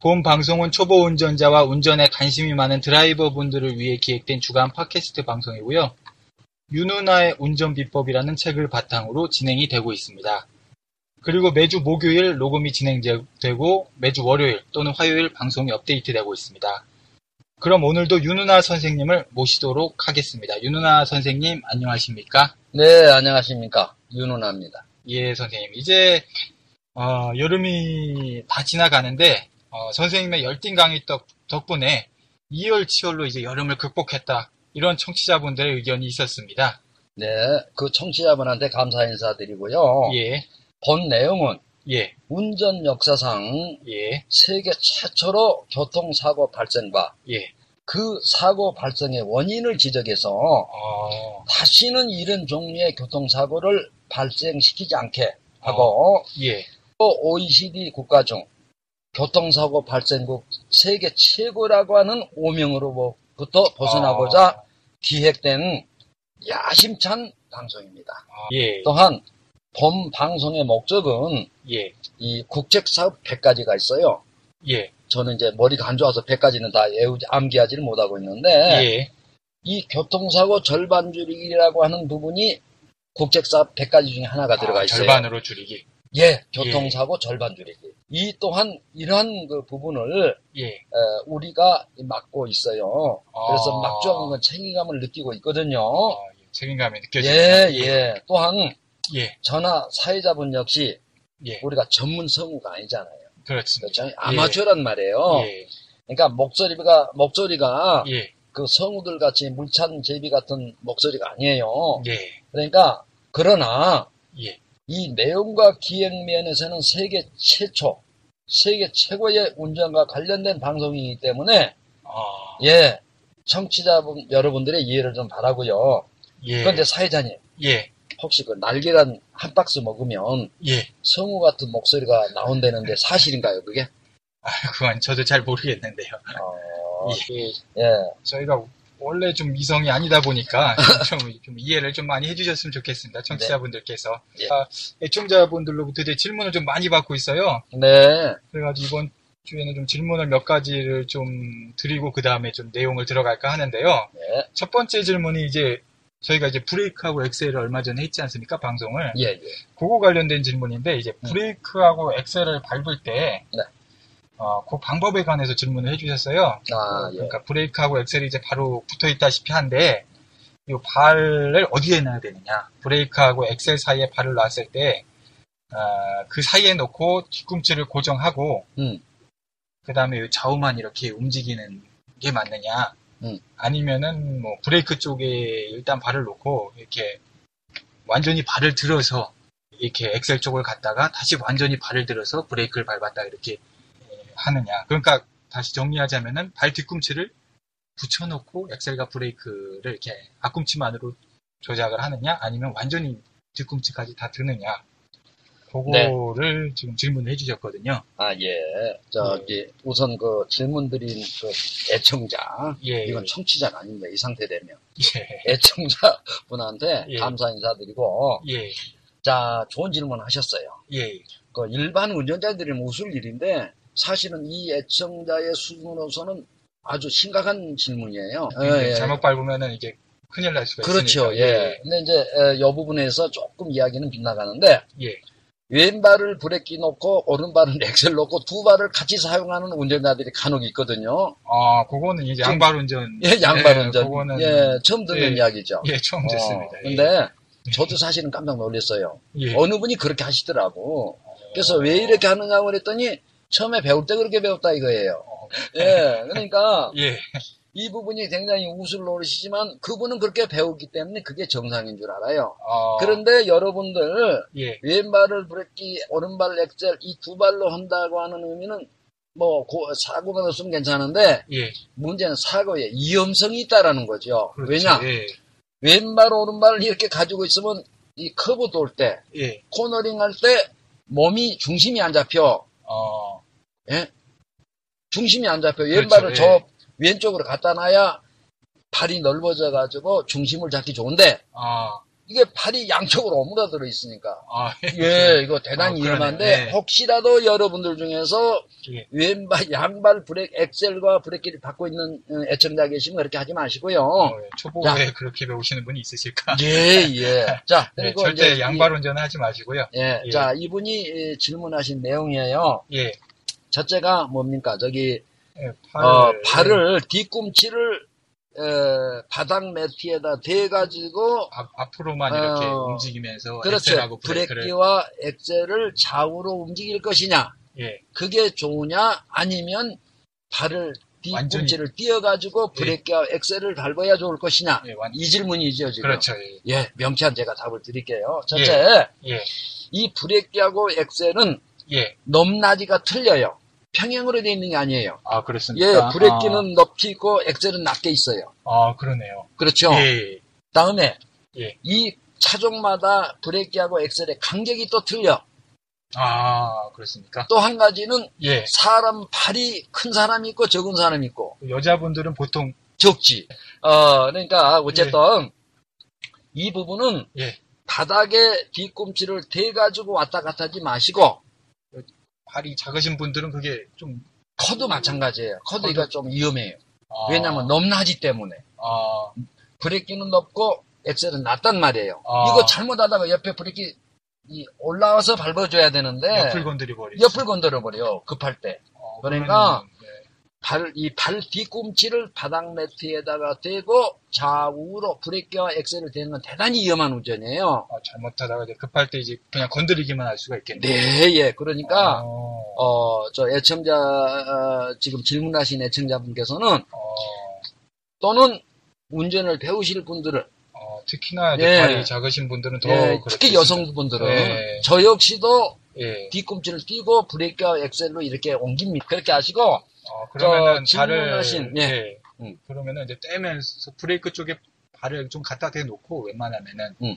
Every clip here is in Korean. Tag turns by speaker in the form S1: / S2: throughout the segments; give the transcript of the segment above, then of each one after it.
S1: 본 방송은 초보 운전자와 운전에 관심이 많은 드라이버 분들을 위해 기획된 주간 팟캐스트 방송이고요. 윤누나의 운전 비법이라는 책을 바탕으로 진행이 되고 있습니다. 그리고 매주 목요일 녹음이 진행되고 매주 월요일 또는 화요일 방송이 업데이트되고 있습니다. 그럼 오늘도 윤누나 선생님을 모시도록 하겠습니다. 윤누나 선생님 안녕하십니까?
S2: 네, 안녕하십니까. 윤은아입니다.
S1: 예, 선생님. 이제 어, 여름이 다 지나가는데 어, 선생님의 열띤 강의 덕, 덕분에 이열치열로 이제 여름을 극복했다. 이런 청취자분들의 의견이 있었습니다.
S2: 네, 그 청취자분한테 감사 인사드리고요.
S1: 예,
S2: 본 내용은
S1: 예,
S2: 운전 역사상
S1: 예,
S2: 세계 최초로 교통사고 발생과
S1: 예.
S2: 그 사고 발생의 원인을 지적해서
S1: 어,
S2: 다시는 이런 종류의 교통사고를 발생시키지 않게 하고
S1: 예,
S2: 또 OECD 국가 중 교통사고 발생국 세계 최고라고 하는 오명으로부터 벗어나고자
S1: 아.
S2: 기획된 야심찬 방송입니다.
S1: 예,
S2: 또한 본 방송의 목적은
S1: 예,
S2: 이 국책사업 100가지가 있어요.
S1: 예,
S2: 저는 이제 머리가 안 좋아서 100가지는 다 외우지, 암기하지를 못하고 있는데
S1: 예,
S2: 이 교통사고 절반 줄이기라고 하는 부분이 국책사업 100가지 중에 하나가 들어가
S1: 아,
S2: 있어요.
S1: 절반으로 줄이기.
S2: 예, 교통사고 절반 줄이기. 이 또한 이러한 그 부분을
S1: 예,
S2: 에, 우리가 맡고 있어요. 그래서
S1: 아.
S2: 막중한 책임감을 느끼고 있거든요.
S1: 어, 예, 책임감이 느껴지네요.
S2: 예, 예. 또한
S1: 예,
S2: 전화 사회자분 역시
S1: 예,
S2: 우리가 전문 성우가 아니잖아요.
S1: 그렇습니다.
S2: 그렇죠? 아마추어란 말이에요.
S1: 예,
S2: 그러니까 목소리가 목소리가
S1: 예,
S2: 그 성우들 같이 물찬 제비 같은 목소리가 아니에요.
S1: 예,
S2: 그러니까 그러나
S1: 예,
S2: 이 내용과 기획 면에서는 세계 최초, 세계 최고의 운전과 관련된 방송이기 때문에
S1: 아,
S2: 예 청취자분 여러분들의 이해를 좀 바라고요.
S1: 예,
S2: 그런데 사회자님
S1: 예,
S2: 혹시 그 날계란 한 박스 먹으면
S1: 예.
S2: 성우 같은 목소리가 나온다는데 사실인가요 그게?
S1: 아, 그건 저도 잘 모르겠는데요.
S2: 어,
S1: 예,
S2: 예,
S1: 저희가 원래 좀 이성이 아니다 보니까 좀, 좀 이해를 좀 많이 해주셨으면 좋겠습니다. 청취자분들께서.
S2: 예.
S1: 아, 애청자분들로부터 이제 질문을 좀 많이 받고 있어요.
S2: 네,
S1: 그래가지고 이번 주에는 좀 질문을 몇 가지를 좀 드리고 그 다음에 좀 내용을 들어갈까 하는데요.
S2: 네,
S1: 첫 번째 질문이 이제 저희가 이제 브레이크하고 엑셀을 얼마 전에 했지 않습니까? 방송을.
S2: 예, 예.
S1: 그거 관련된 질문인데 이제 브레이크하고 엑셀을 밟을 때
S2: 네.
S1: 어, 그 방법에 관해서 질문을 해주셨어요.
S2: 아, 예.
S1: 그러니까 브레이크하고 엑셀이 이제 바로 붙어 있다시피 한데 이 발을 어디에 놔야 되느냐 브레이크하고 엑셀 사이에 발을 놨을 때그 사이에 놓고 뒤꿈치를 고정하고
S2: 음.
S1: 그 다음에 좌우만 이렇게 움직이는 게 맞느냐
S2: 음.
S1: 아니면은 뭐 브레이크 쪽에 일단 발을 놓고 이렇게 완전히 발을 들어서 이렇게 엑셀 쪽을 갔다가 다시 완전히 발을 들어서 브레이크를 밟았다 이렇게 에, 하느냐. 그러니까 다시 정리하자면은 발 뒤꿈치를 붙여놓고 엑셀과 브레이크를 이렇게 앞꿈치만으로 조작을 하느냐 아니면 완전히 뒤꿈치까지 다 드느냐. 그거를 지금 질문을 해주셨거든요.
S2: 아, 예. 저기, 우선 그 질문 드린 그 애청자,
S1: 예,
S2: 이건 청취자가 아닙니다. 이 상태 되면.
S1: 예,
S2: 애청자 분한테
S1: 예.
S2: 감사 인사드리고,
S1: 예,
S2: 자, 좋은 질문 하셨어요.
S1: 예,
S2: 그 일반 운전자들이 웃을 일인데, 사실은 이 애청자의 수준으로서는 아주 심각한 질문이에요. 예, 예.
S1: 잘못 밟으면은 이게 큰일 날 수가
S2: 그렇죠,
S1: 있으니까.
S2: 예. 근데 이제, 에, 이 부분에서 조금 이야기는 빗나가는데,
S1: 예,
S2: 왼발을 브레이크 놓고, 오른발은 엑셀 놓고, 두 발을 같이 사용하는 운전자들이 간혹 있거든요.
S1: 아, 그거는 이제 양발 운전.
S2: 예, 양발 운전.
S1: 그거는
S2: 예, 처음 듣는
S1: 예.
S2: 이야기죠.
S1: 예, 처음 듣습니다.
S2: 어,
S1: 예.
S2: 근데 저도 사실은 깜짝 놀랐어요.
S1: 예.
S2: 어느 분이 그렇게 하시더라고. 그래서 왜 이렇게 하느냐고 그랬더니 처음에 배울 때 그렇게 배웠다 이거예요. 예, 그러니까
S1: 예.
S2: 이 부분이 굉장히 우술 노릇이지만 그분은 그렇게 배우기 때문에 그게 정상인 줄 알아요.
S1: 어,
S2: 그런데 여러분들
S1: 예.
S2: 왼발을 브레이크, 오른발 엑셀 이 두 발로 한다고 하는 의미는 뭐 고- 사고가 없으면 괜찮은데
S1: 예.
S2: 문제는 사고에 위험성이 있다라는 거죠.
S1: 그렇죠.
S2: 왜냐?
S1: 예.
S2: 왼발 오른발을 이렇게 가지고 있으면 이 커브 돌 때,
S1: 예.
S2: 코너링 할 때 몸이 중심이 안 잡혀.
S1: 어,
S2: 예? 중심이 안 잡혀. 왼발을
S1: 그렇죠.
S2: 저 왼쪽으로 갖다 놔야 발이 넓어져 가지고 중심을 잡기 좋은데
S1: 아,
S2: 이게 발이 양쪽으로 오므라들어 있으니까
S1: 아,
S2: 예, 이거 대단히
S1: 어, 그러네.
S2: 위험한데
S1: 예.
S2: 혹시라도 여러분들 중에서
S1: 예.
S2: 왼발 양발 브레이크 엑셀과 브레이크를 받고 있는 어, 애청자 계시면 그렇게 하지 마시고요.
S1: 어, 초보에 그렇게 배우시는 분이 있으실까?
S2: 예, 예. 자,
S1: 네,
S2: 그리고
S1: 절대
S2: 이제
S1: 양발 운전은 하지 마시고요.
S2: 이- 예,
S1: 예.
S2: 자, 이분이 예, 질문하신 내용이에요.
S1: 예.
S2: 첫째가 뭡니까? 저기
S1: 예,
S2: 어, 발을 뒤꿈치를 에, 바닥 매트에다 대가지고
S1: 앞, 앞으로만 이렇게
S2: 어,
S1: 움직이면서
S2: 그렇죠.
S1: 엑셀하고 브레이크를
S2: 브레이크와 엑셀을 좌우로 움직일 것이냐?
S1: 예.
S2: 그게 좋으냐? 아니면 발을 뒤꿈치를 띄어가지고
S1: 예.
S2: 브레이크와 엑셀을 밟아야 좋을 것이냐?
S1: 예, 완-
S2: 이 질문이죠 지금.
S1: 그렇죠. 예.
S2: 예, 명쾌한 제가 답을 드릴게요. 첫째,
S1: 예.
S2: 이 브레이크하고 엑셀은
S1: 예.
S2: 높낮이가 틀려요. 평행으로 되어 있는 게 아니에요.
S1: 아,
S2: 예,
S1: 그렇습니까?
S2: 브레이크는 높이 있고 엑셀은 낮게 있어요.
S1: 아, 아, 그러네요.
S2: 그렇죠?
S1: 예.
S2: 다음에
S1: 예.
S2: 이 차종마다 브레이크하고 엑셀의 간격이 또 틀려.
S1: 아, 그렇습니까?
S2: 또 한 가지는
S1: 예.
S2: 사람 발이 큰 사람이 있고 적은 사람이 있고
S1: 여자분들은 보통
S2: 적지. 어, 그러니까 어쨌든 이 부분은
S1: 예.
S2: 바닥에 뒤꿈치를 대 가지고 왔다 갔다 하지 마시고
S1: 발이 작으신 분들은 그게 좀
S2: 커도 마찬가지예요. 커도 이거 좀 위험해요.
S1: 아,
S2: 왜냐하면 높낮이 때문에
S1: 아,
S2: 브레이크는 높고 엑셀은 낮단 말이에요.
S1: 아.
S2: 이거 잘못하다가 옆에 브레이크 이 올라와서 밟아줘야 되는데
S1: 옆을 건드려 버리죠.
S2: 옆을 건드려 버려 급할 때.
S1: 어,
S2: 그러니까
S1: 그러면은,
S2: 이 발 뒤꿈치를 바닥 매트에다가 대고 좌우로 브레이크와 엑셀을 대는 건 대단히 위험한 운전이에요.
S1: 아, 잘못하다가 이제 급할 때 이제 그냥 건드리기만 할 수가 있겠네요.
S2: 네, 예. 그러니까,
S1: 어,
S2: 어, 저 애청자, 어, 지금 질문하신 애청자분께서는
S1: 어,
S2: 또는 운전을 배우실 분들은
S1: 어, 특히나 이제
S2: 예.
S1: 발이 작으신 분들은 더
S2: 예, 특히. 여성분들은
S1: 예.
S2: 저 역시도
S1: 예.
S2: 뒤꿈치를 띄고 브레이크와 엑셀로 이렇게 옮깁니다. 그렇게 하시고
S1: 어, 그러면은
S2: 저
S1: 발을
S2: 질문하신, 예.
S1: 예.
S2: 음.
S1: 그러면은 이제 떼면서 브레이크 쪽에 발을 좀 갖다 대놓고 웬만하면은
S2: 음.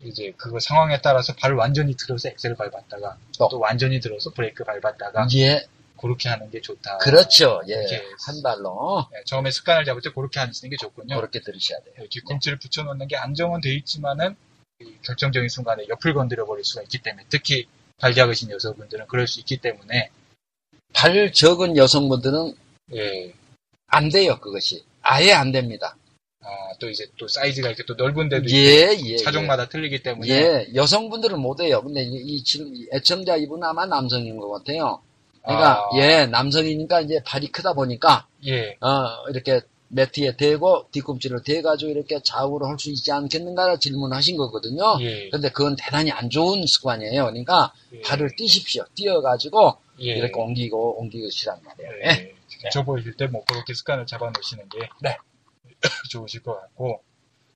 S1: 이제 그거 상황에 따라서 발을 완전히 들어서 엑셀을 밟았다가
S2: 어.
S1: 또 완전히 들어서 브레이크 밟았다가
S2: 예,
S1: 그렇게 하는 게 좋다.
S2: 그렇죠. 예,
S1: 이렇게
S2: 한 발로
S1: 예, 처음에 습관을 잡을 때 그렇게 하시는 게 좋군요.
S2: 그렇게 들으셔야 돼요.
S1: 예, 뒤꿈치를 붙여놓는 게 안정은 돼 있지만은 이 결정적인 순간에 옆을 건드려 버릴 수가 있기 때문에 특히 발 작으신 여성분들은 그럴 수 있기 때문에
S2: 발 적은 여성분들은
S1: 예.
S2: 안 돼요, 그것이. 아예 안 됩니다.
S1: 아, 또 이제 또 사이즈가 이렇게 또 넓은데도
S2: 예, 예.
S1: 차종마다 틀리기 때문에
S2: 예, 여성분들은 못 해요. 근데 이, 이 지금 이 애청자 이분 아마 남성인 것 같아요. 그러니까,
S1: 아.
S2: 예, 남성이니까 이제 발이 크다 보니까,
S1: 예.
S2: 어, 이렇게 매트에 대고 뒤꿈치를 대가지고 이렇게 좌우로 할 수 있지 않겠는가 질문하신 거거든요.
S1: 예.
S2: 근데 그건 대단히 안 좋은 습관이에요. 그러니까
S1: 예.
S2: 발을 띄십시오. 띄어가지고
S1: 예.
S2: 이렇게 옮기고 옮기시란 말이에요.
S1: 예.
S2: 예.
S1: 저 보이실 때뭐 그렇게 습관을 잡아 놓으시는 게
S2: 네.
S1: 좋으실 것 같고.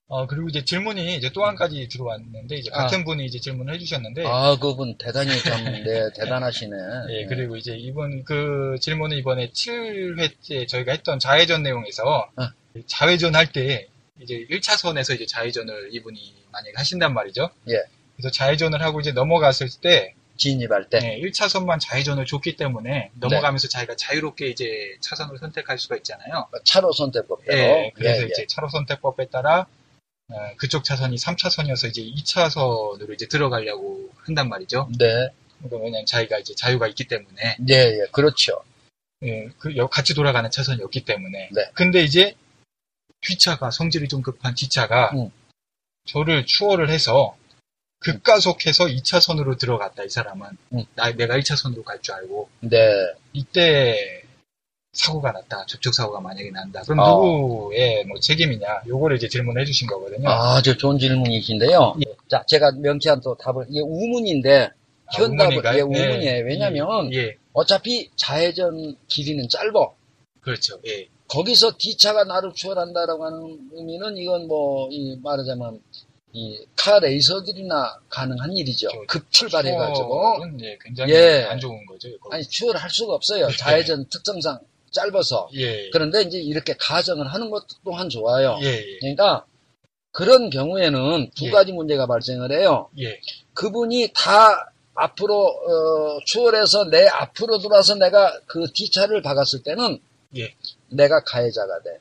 S1: 어, 그리고 이제 질문이 이제 또 한 가지 들어왔는데, 이제 같은 분이 이제 질문을 해주셨는데,
S2: 아, 그분 대단히 좀, 네, 대단하시네.
S1: 예, 그리고 이제 이분 그 질문은 이번에 7회째 저희가 했던 좌회전 내용에서
S2: 어.
S1: 좌회전 할 때 이제 1차선에서 이제 좌회전을 이분이 만약에 하신단 말이죠.
S2: 예.
S1: 그래서 좌회전을 하고 이제 넘어갔을 때
S2: 진입할 때.
S1: 예, 1차선만 좌회전을 줬기 때문에 넘어가면서 자기가 자유롭게 이제 차선을 선택할 수가 있잖아요.
S2: 차로 선택법대로.
S1: 예, 그래서
S2: 예, 예.
S1: 이제 차로 선택법에 따라 어, 그쪽 차선이 3차선이어서 이제 2차선으로 이제 들어가려고 한단 말이죠.
S2: 네,
S1: 그러니까 왜냐면 자기가 이제 자유가 있기 때문에
S2: 예, 예, 그렇죠.
S1: 예, 그 여- 같이 돌아가는 차선이었기 때문에.
S2: 네.
S1: 근데 이제 뒤차가 성질이 좀 급한 뒤차가
S2: 음.
S1: 저를 추월을 해서 급가속해서 2차선으로 들어갔다 이 사람은
S2: 음.
S1: 나 내가 1차선으로 갈 줄 알고
S2: 네,
S1: 이때 사고가 났다 접촉 사고가 만약에 난다 그럼
S2: 어.
S1: 누구의 뭐 책임이냐 요거를 이제 질문해 주신 거거든요.
S2: 아주 좋은 질문이신데요.
S1: 예.
S2: 자, 제가 명쾌한 또 답을, 이게 우문인데,
S1: 아,
S2: 현답을,
S1: 우문인가요?
S2: 예, 우문이에요. 왜냐면,
S1: 예,
S2: 어차피 좌회전 길이는 짧아.
S1: 그렇죠. 예.
S2: 거기서 뒤차가 나를 추월한다라고 하는 의미는 이건 뭐, 이 말하자면, 이카 레이서들이나 가능한 일이죠.
S1: 저-
S2: 급 출발해가지고.
S1: 추월은, 예, 굉장히
S2: 예.
S1: 안 좋은 거죠. 거기.
S2: 아니, 추월할 수가 없어요. 좌회전 특성상 짧아서.
S1: 예.
S2: 그런데 이제 이렇게 가정을 하는 것도 또한 좋아요.
S1: 예, 예.
S2: 그러니까 그런 경우에는 두
S1: 예.
S2: 가지 문제가 발생을 해요.
S1: 예.
S2: 그분이 다 앞으로 어, 추월해서 내 앞으로 돌아서 내가 그 뒤차를 박았을 때는
S1: 예.
S2: 내가 가해자가 돼.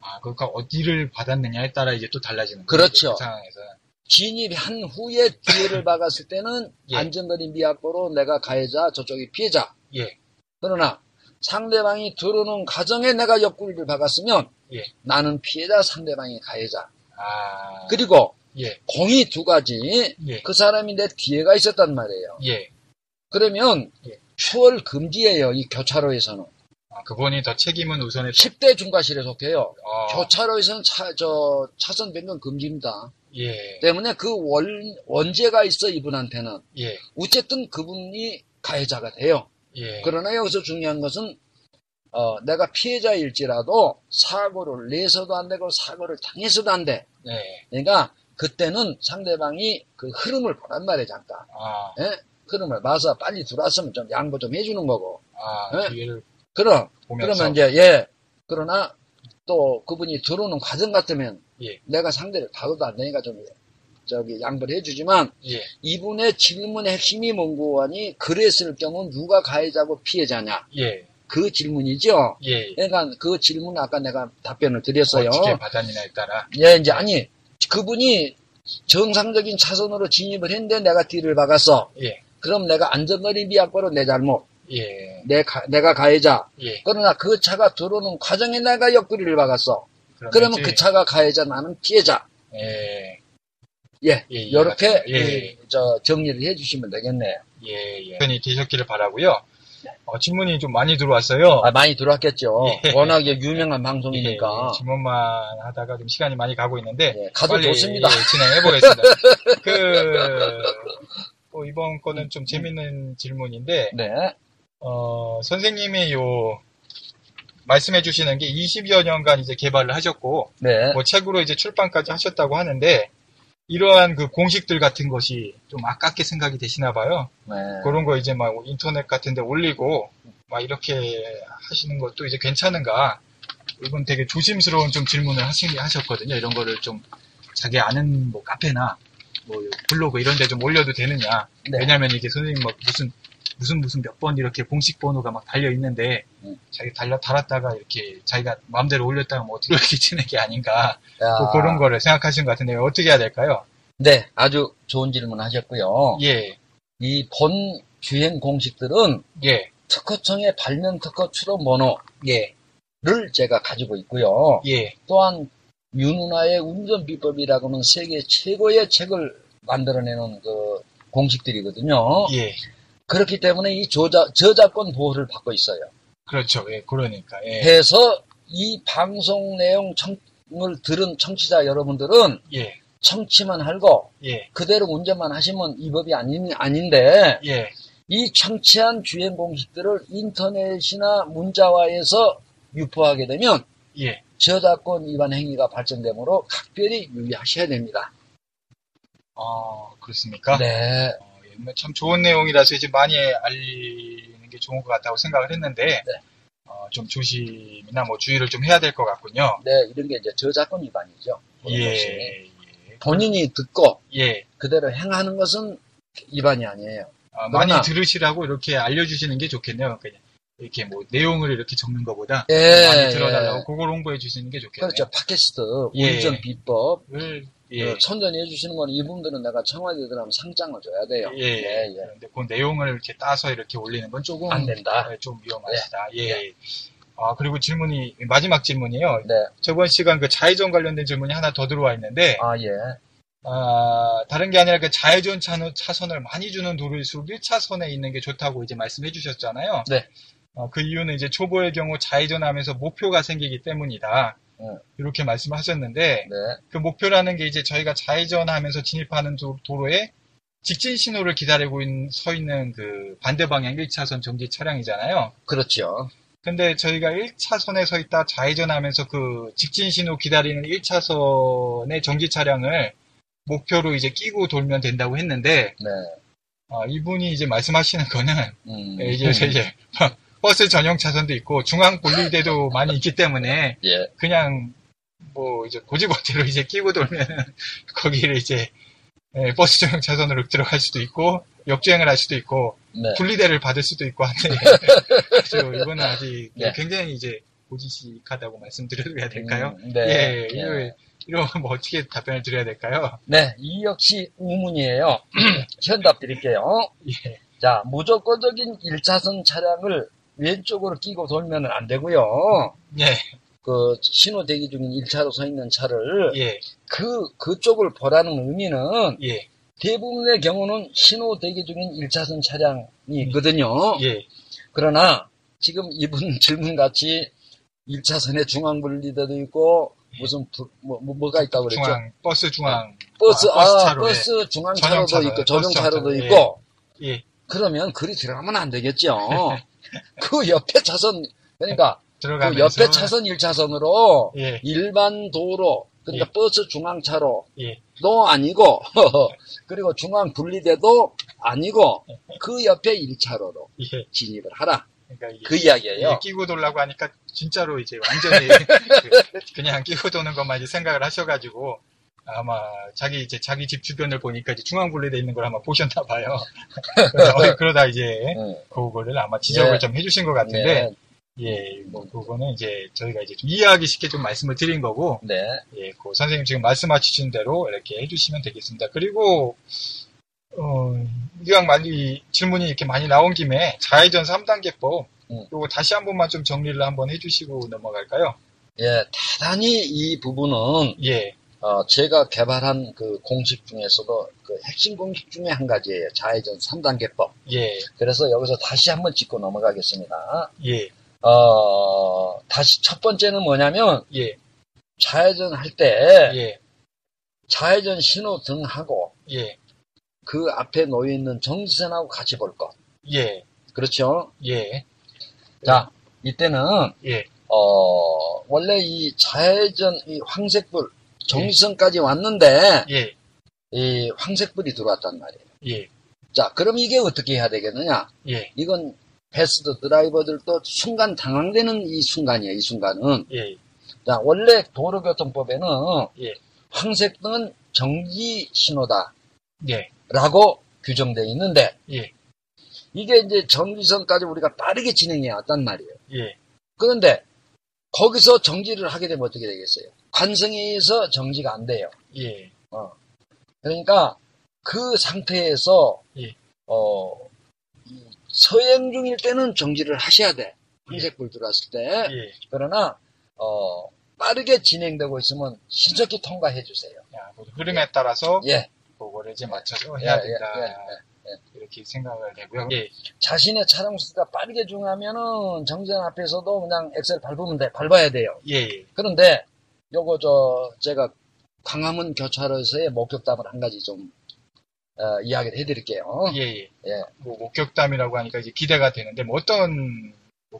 S1: 아, 그러니까 어디를 받았느냐에 따라 이제 또 달라지는 거죠.
S2: 그렇죠.
S1: 그 상황에서.
S2: 진입한 후에 뒤를 박았을 때는
S1: 예.
S2: 안전거리 미확보로 내가 가해자, 저쪽이 피해자.
S1: 예.
S2: 그러나 상대방이 들어오는 과정에 내가 옆구리를 박았으면
S1: 예.
S2: 나는 피해자, 상대방이 가해자.
S1: 아.
S2: 그리고
S1: 예.
S2: 공이 두 가지.
S1: 예.
S2: 그 사람이 내 뒤에가 있었단 말이에요.
S1: 예.
S2: 그러면
S1: 예.
S2: 추월 금지예요. 이 교차로에서는.
S1: 아, 그분이 더 책임은 우선에
S2: 10대 중과실에 속해요.
S1: 어,
S2: 교차로에서는 차, 저, 차선 변경 금지입니다.
S1: 예.
S2: 때문에 그 원, 원죄가 있어, 이분한테는.
S1: 예.
S2: 어쨌든 그분이 가해자가 돼요.
S1: 예.
S2: 그러나 여기서 중요한 것은, 어, 내가 피해자일지라도 사고를 내서도 안 되고 사고를 당해서도 안 돼.
S1: 네.
S2: 그러니까 그때는 상대방이 그 흐름을 보란 말이에요, 잠깐.
S1: 아,
S2: 예? 흐름을 봐서 빨리 들어왔으면 좀 양보 좀 해주는 거고.
S1: 아,
S2: 네.
S1: 기회를
S2: 그럼,
S1: 보면서.
S2: 그러면 이제, 예. 그러나 또 그분이 들어오는 과정 같으면
S1: 예.
S2: 내가 상대를 다뤄도 안 되니까 좀 저기 양보를 해주지만
S1: 예.
S2: 이분의 질문의 핵심이 뭔고 하니 그랬을 경우 누가 가해자고 피해자냐
S1: 예.
S2: 그 질문이죠.
S1: 예.
S2: 그러니까 그 질문 아까 내가 답변을 드렸어요.
S1: 어떻게 받았느냐에 따라.
S2: 예, 이제 아니 그분이 정상적인 차선으로 진입을 했는데 내가 뒤를 박았어.
S1: 예.
S2: 그럼 내가 안전거리 미약보로 내 잘못,
S1: 예.
S2: 내 가- 내가 가해자.
S1: 예.
S2: 그러나 그 차가 들어오는 과정에 내가 옆구리를 박았어. 그러면 그 차가 가해자, 나는 피해자.
S1: 예.
S2: 예,
S1: 예,
S2: 이렇게
S1: 예.
S2: 저 정리를 해주시면 되겠네요.
S1: 예, 예. 편이 되셨기를 바라고요 어, 질문이 좀 많이 들어왔어요.
S2: 아, 많이 들어왔겠죠.
S1: 예.
S2: 워낙에 유명한
S1: 예,
S2: 방송이니까.
S1: 예, 질문만 하다가 좀 시간이 많이 가고 있는데
S2: 예, 가도 좋습니다.
S1: 예, 진행해 보겠습니다. 그 어, 이번 거는 좀 재밌는 질문인데
S2: 네.
S1: 어, 선생님이 요 말씀해 주시는 게 20여 년간 이제 개발을 하셨고
S2: 네.
S1: 뭐 책으로 이제 출판까지 하셨다고 하는데 이러한 그 공식들 같은 것이 좀 아깝게 생각이 되시나 봐요.
S2: 네.
S1: 그런 거 이제 막 인터넷 같은 데 올리고 막 이렇게 하시는 것도 이제 괜찮은가? 이건 되게 조심스러운 좀 질문을 하신, 하셨거든요. 이런 거를 좀 자기 아는 뭐 카페나 뭐 블로그 이런 데 좀 올려도 되느냐.
S2: 네.
S1: 왜냐면 이게 선생님 막 무슨 무슨 무슨 몇 번 이렇게 공식 번호가 막 달려 있는데
S2: 음.
S1: 자기 달려 달았다가 이렇게 자기가 마음대로 올렸다가 뭐 어떻게 이렇게 치는 게 아닌가
S2: 야,
S1: 뭐 그런 거를 생각하시는 것 같은데 어떻게 해야 될까요?
S2: 네. 아주 좋은 질문 하셨고요.
S1: 예,
S2: 이본 주행 공식들은
S1: 예,
S2: 특허청의 발명 특허 출원 번호를
S1: 예,
S2: 제가 가지고 있고요.
S1: 예,
S2: 또한 윤은아의 운전 비법이라고는 세계 최고의 책을 만들어내는 그 공식들이거든요.
S1: 예.
S2: 그렇기 때문에 이 저자, 저작권 보호를 받고 있어요.
S1: 그렇죠. 예, 그러니까. 예,
S2: 해서 이 방송 내용 청을 들은 청취자 여러분들은
S1: 예,
S2: 청취만 하고
S1: 예,
S2: 그대로 운전만 하시면 이 법이 아닌, 아닌데
S1: 예,
S2: 이 청취한 주행 공식들을 인터넷이나 문자화해서 유포하게 되면
S1: 예.
S2: 저작권 위반 행위가 발생되므로 각별히 유의하셔야 됩니다.
S1: 어, 그렇습니까?
S2: 네.
S1: 어, 예, 뭐참 좋은 내용이라서 이제 많이 알리는 게 좋은 것 같다고 생각을 했는데,
S2: 네.
S1: 어, 좀 조심이나 뭐 주의를 좀 해야 될 것 같군요.
S2: 네, 이런 게 이제 저작권 위반이죠.
S1: 예, 예,
S2: 본인이 듣고
S1: 예.
S2: 그대로 행하는 것은 위반이 아니에요.
S1: 어, 많이 들으시라고 이렇게 알려주시는 게 좋겠네요. 그냥 이렇게 뭐 내용을 이렇게 적는 것보다
S2: 예,
S1: 많이 들어달라고
S2: 예.
S1: 그걸 홍보해 주시는 게 좋겠네요.
S2: 그렇죠. 팟캐스트,
S1: 예.
S2: 운전 비법,
S1: 을, 예.
S2: 그 선전해 주시는 건 이분들은 내가 청와대 들어가면 상장을 줘야 돼요.
S1: 예,
S2: 예, 예.
S1: 그런데 그 내용을 이렇게 따서 이렇게 올리는 건 조금
S2: 안 된다.
S1: 네, 좀 위험하시다. 예. 아, 그리고 질문이, 마지막 질문이요.
S2: 네.
S1: 저번 시간 그 좌회전 관련된 질문이 하나 더 들어와 있는데,
S2: 아, 예.
S1: 아, 다른 게 아니라 그 좌회전 차선, 차선을 많이 주는 도로일수록 1차선에 있는 게 좋다고 이제 말씀해 주셨잖아요.
S2: 네.
S1: 어, 그 이유는 이제 초보의 경우 좌회전하면서 목표가 생기기 때문이다.
S2: 네.
S1: 이렇게 말씀하셨는데
S2: 네.
S1: 그 목표라는 게 이제 저희가 좌회전하면서 진입하는 도, 도로에 직진 신호를 기다리고 있는, 서 있는 그 반대 방향 1차선 정지 차량이잖아요.
S2: 그렇죠.
S1: 근데 저희가 1차선에 서 있다 좌회전하면서 그 직진 신호 기다리는 1차선의 정지 차량을 목표로 이제 끼고 돌면 된다고 했는데
S2: 네.
S1: 어, 이분이 이제 말씀하시는 거는
S2: 음.
S1: 이게 이제 버스 전용 차선도 있고 중앙 분리대도 많이 있기 때문에
S2: 예.
S1: 그냥 뭐 이제 고지고대로 이제 끼고 돌면 거기를 이제 예, 버스 전용 차선으로 들어갈 수도 있고 역주행을 할 수도 있고
S2: 네.
S1: 분리대를 받을 수도 있고 한데 그래서 이거는 아직
S2: 네.
S1: 굉장히 이제 고지식하다고 말씀드려야 될까요?
S2: 음, 네.
S1: 예,
S2: 네.
S1: 이거 이러면 뭐 어떻게 답변을 드려야 될까요?
S2: 네, 이 역시 의문이에요. 현답 드릴게요.
S1: 예,
S2: 자, 무조건적인 1차선 차량을 왼쪽으로 끼고 돌면 안 되고요.
S1: 예,
S2: 그 신호 대기 중인 1차로 서 있는 차를
S1: 예,
S2: 그 그쪽을 보라는 의미는
S1: 예,
S2: 대부분의 경우는 신호 대기 중인 1차선 차량이 있거든요.
S1: 예,
S2: 그러나 지금 이분 질문 같이 1차선에 중앙 분리대도 있고 무슨 부- 뭐, 뭐, 가 있다고 그랬죠?
S1: 중앙 버스 중앙
S2: 버스
S1: 아, 버스
S2: 아. 버스 중앙 차로도 있고 전용 차로도
S1: 차로, 예.
S2: 있고
S1: 예,
S2: 그러면 그리 들어가면 안 되겠죠. 그 옆에 차선 그러니까 그 옆에 차선 1차선으로
S1: 예,
S2: 일반 도로 그러니까
S1: 예.
S2: 버스 중앙 차로도
S1: 예,
S2: 아니고 그리고 중앙 분리대도 아니고 그 옆에 1차로로
S1: 예.
S2: 진입을 하라.
S1: 그러니까
S2: 그 이야기예요.
S1: 예, 끼고 돌라고 하니까 진짜로 이제 완전히 그, 그냥 끼고 도는 것만 생각을 하셔가지고 아마 자기 이제 자기 집 주변을 보니까 이제 중앙 분리돼 있는 걸 아마 보셨나 봐요. 그러다 이제
S2: 네.
S1: 그거를 아마 지적을
S2: 예.
S1: 좀 해주신 것 같은데
S2: 네.
S1: 예, 뭐 그거는 이제 저희가 이제 좀 이해하기 쉽게 좀 말씀을 드린 거고
S2: 네.
S1: 예, 그 선생님 지금 말씀하신 대로 이렇게 해주시면 되겠습니다. 그리고 어, 이왕 많이 질문이 이렇게 많이 나온 김에 좌회전 3단계법
S2: 음.
S1: 요거 다시 한 번만 좀 정리를 한번 해주시고 넘어갈까요?
S2: 예, 대단히 이 부분은
S1: 예,
S2: 어, 제가 개발한 그 공식 중에서도 그 핵심 공식 중에 한 가지예요. 좌회전 3단계법.
S1: 예,
S2: 그래서 여기서 다시 한번 짚고 넘어가겠습니다.
S1: 예,
S2: 어, 다시 첫 번째는 뭐냐면
S1: 예,
S2: 좌회전 할 때
S1: 예,
S2: 좌회전 신호 등하고
S1: 예,
S2: 그 앞에 놓여 있는 정지선하고 같이 볼 것.
S1: 예,
S2: 그렇죠?
S1: 예,
S2: 자, 이때는
S1: 예,
S2: 어, 원래 이 좌회전 이 황색불 정지선까지 왔는데
S1: 예,
S2: 이 황색불이 들어왔단 말이에요.
S1: 예,
S2: 자, 그럼 이게 어떻게 해야 되겠느냐?
S1: 예,
S2: 이건 패스트 드라이버들도 순간 당황되는 이 순간이에요. 이 순간은.
S1: 예,
S2: 자, 원래 도로교통법에는
S1: 예.
S2: 황색등은 정지 신호다.
S1: 예,
S2: 라고 규정되어 있는데,
S1: 예,
S2: 이게 이제 정지선까지 우리가 빠르게 진행해 왔단 말이에요.
S1: 예,
S2: 그런데, 거기서 정지를 하게 되면 어떻게 되겠어요? 관성에 의해서 정지가 안 돼요.
S1: 예,
S2: 그러니까, 그 상태에서,
S1: 예.
S2: 어, 이 서행 중일 때는 정지를 하셔야 돼. 황색불 들어왔을 때.
S1: 예.
S2: 그러나 어, 빠르게 진행되고 있으면 신속히 통과해 주세요.
S1: 야, 그 흐름에 따라서
S2: 예,
S1: 그거를 이제 맞춰서
S2: 예,
S1: 해야
S2: 예,
S1: 된다.
S2: 예, 예.
S1: 이렇게 생각을 되고요. 예,
S2: 자신의 차량 수가 빠르게 중하면은 정전 앞에서도 그냥 엑셀 밟으면 돼, 밟아야 돼요.
S1: 예, 예,
S2: 그런데 요거 저 제가 광화문 교차로에서의 목격담을 한 가지 좀 어, 이야기를 해드릴게요.
S1: 예, 예.
S2: 예.
S1: 뭐 목격담이라고 하니까 이제 기대가 되는데 뭐 어떤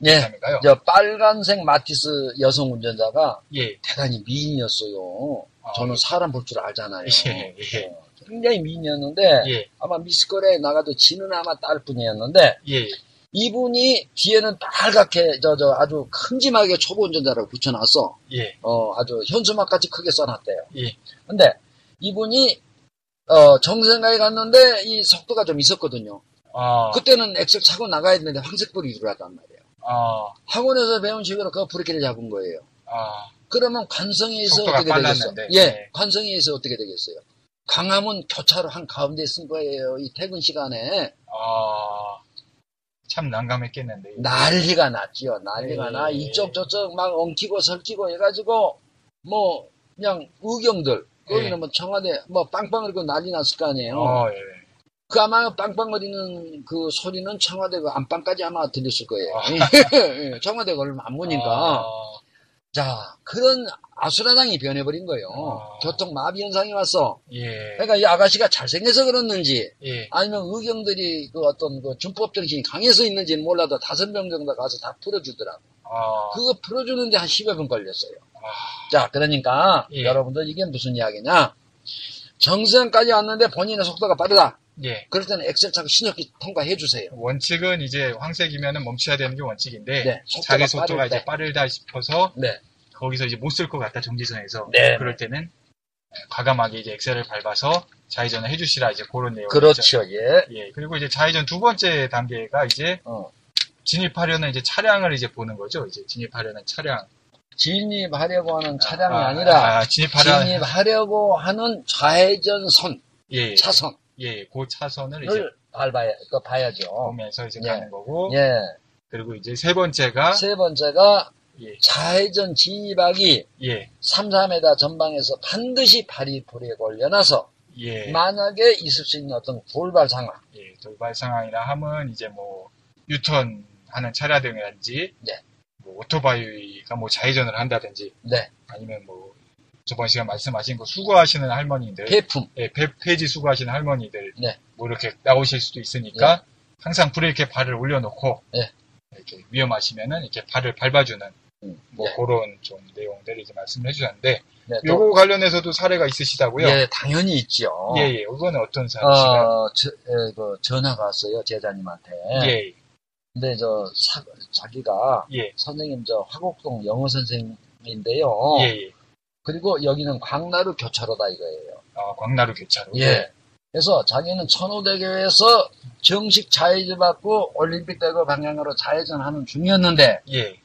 S2: 예.
S1: 목격담인가요?
S2: 저 빨간색 마티스 여성 운전자가
S1: 예,
S2: 대단히 미인이었어요.
S1: 아,
S2: 저는 사람 볼 줄 알잖아요.
S1: 예, 예.
S2: 어, 굉장히 미인이었는데
S1: 예,
S2: 아마 미스코리아에 나가도 지는 아마 딸 뿐이었는데
S1: 예,
S2: 이분이 뒤에는 빨갛게 저 저 아주 큼지막하게 초보 운전자라고 붙여놨어.
S1: 예,
S2: 어 아주 현수막같이 크게 써놨대요.
S1: 예,
S2: 근데 이분이 어 정생가에 갔는데 이 속도가 좀 있었거든요.
S1: 아,
S2: 그때는 엑셀 차고 나가야 되는데 황색불이 들어왔단 말이에요.
S1: 아,
S2: 학원에서 배운 식으로 그 브레이크를 잡은 거예요.
S1: 아,
S2: 그러면 관성에서 어떻게 되겠어?
S1: 빨랐는데.
S2: 예,
S1: 네.
S2: 관성에서 어떻게 되겠어요? 강화문 교차로 한 가운데 쓴 거예요. 이 퇴근 시간에
S1: 아, 참 난감했겠는데.
S2: 난리가 났지요. 난리가
S1: 네.
S2: 나. 이쪽 저쪽 막 엉키고 설키고 해가지고 뭐 그냥 의경들 거기는
S1: 네.
S2: 뭐 청와대 뭐 빵빵거리고 난리 났을 거 아니에요.
S1: 어, 예,
S2: 그 아마 빵빵거리는 그 소리는 청와대 그 안방까지 아마 들렸을 거예요.
S1: 아.
S2: 예, 청와대가 얼마 안 보니까.
S1: 아,
S2: 자, 그런 아수라장이 변해버린 거예요.
S1: 아.
S2: 교통 마비 현상이 왔어.
S1: 예.
S2: 그러니까 이 아가씨가 잘생겨서 그렇는지,
S1: 예.
S2: 아니면 의경들이 그 어떤 그 준법 정신이 강해서 있는지는 몰라도 다섯 명 정도 가서 다 풀어주더라고.
S1: 아.
S2: 그거 풀어주는데 한 10여 분 걸렸어요.
S1: 아.
S2: 자, 그러니까
S1: 예.
S2: 여러분들 이게 무슨 이야기냐? 정선까지 왔는데 본인의 속도가 빠르다.
S1: 예.
S2: 그럴 때는 엑셀 차고 신호키 통과해 주세요.
S1: 원칙은 이제 황색이면은 멈춰야 되는 게 원칙인데
S2: 네, 속도가
S1: 자기 속도가 이제
S2: 때.
S1: 빠르다 싶어서
S2: 네.
S1: 거기서 이제 못 쓸 것 같다 정지선에서
S2: 네.
S1: 그럴 때는 과감하게 이제 엑셀을 밟아서 좌회전을 해주시라 이제 그런 내용
S2: 그렇죠, 예.
S1: 예 그리고 이제 좌회전 두 번째 단계가 이제
S2: 어.
S1: 진입하려는 이제 차량을 이제 보는 거죠 이제 진입하려는 차량
S2: 진입하려고 하는 차량이
S1: 아,
S2: 아, 니라
S1: 아, 진입하려
S2: 진입하려고 하는 좌회전 선,
S1: 예,
S2: 차선을
S1: 예, 그 차선을 이제
S2: 밟아야, 그 봐야죠.
S1: 보면서 이제
S2: 예.
S1: 가는 거고
S2: 예.
S1: 그리고 이제 세 번째가
S2: 세 번째가
S1: 예,
S2: 좌회전 진입하기
S1: 예,
S2: 3, 4m 전방에서 반드시 발이 불에 걸려놔서
S1: 예,
S2: 만약에 있을 수 있는 어떤 돌발 상황,
S1: 예, 돌발 상황이라 하면 이제 뭐 유턴 하는 차량이라든지
S2: 네.
S1: 뭐 오토바이가 뭐 좌회전을 한다든지
S2: 네,
S1: 아니면 뭐 저번 시간 말씀하신 거 수거하시는 할머니들,
S2: 폐품,
S1: 예, 폐, 폐지 수거하시는 할머니들
S2: 네.
S1: 뭐 이렇게 나오실 수도 있으니까 항상 불에 이렇게 발을 올려놓고
S2: 네.
S1: 이렇게 위험하시면은 이렇게 발을 밟아주는
S2: 음,
S1: 뭐
S2: 예.
S1: 그런 좀 내용들을 이제 말씀을 해주셨는데
S2: 네, 또,
S1: 요거 관련해서도 사례가 있으시다고요?
S2: 예, 당연히 있죠.
S1: 예, 예. 이거는 어떤 사례시가요?
S2: 어, 저, 예, 그 전화가 왔어요, 제자님한테.
S1: 예,
S2: 근데 저, 사- 자기가
S1: 예,
S2: 선생님 저 화곡동 영어 선생님인데요.
S1: 예, 예.
S2: 그리고 여기는 광나루 교차로다 이거예요.
S1: 아, 광나루 교차로.
S2: 예. 그래서 자기는 천호대교에서 정식 좌회전 받고 올림픽 대교 방향으로 좌회전하는 중이었는데
S1: 예,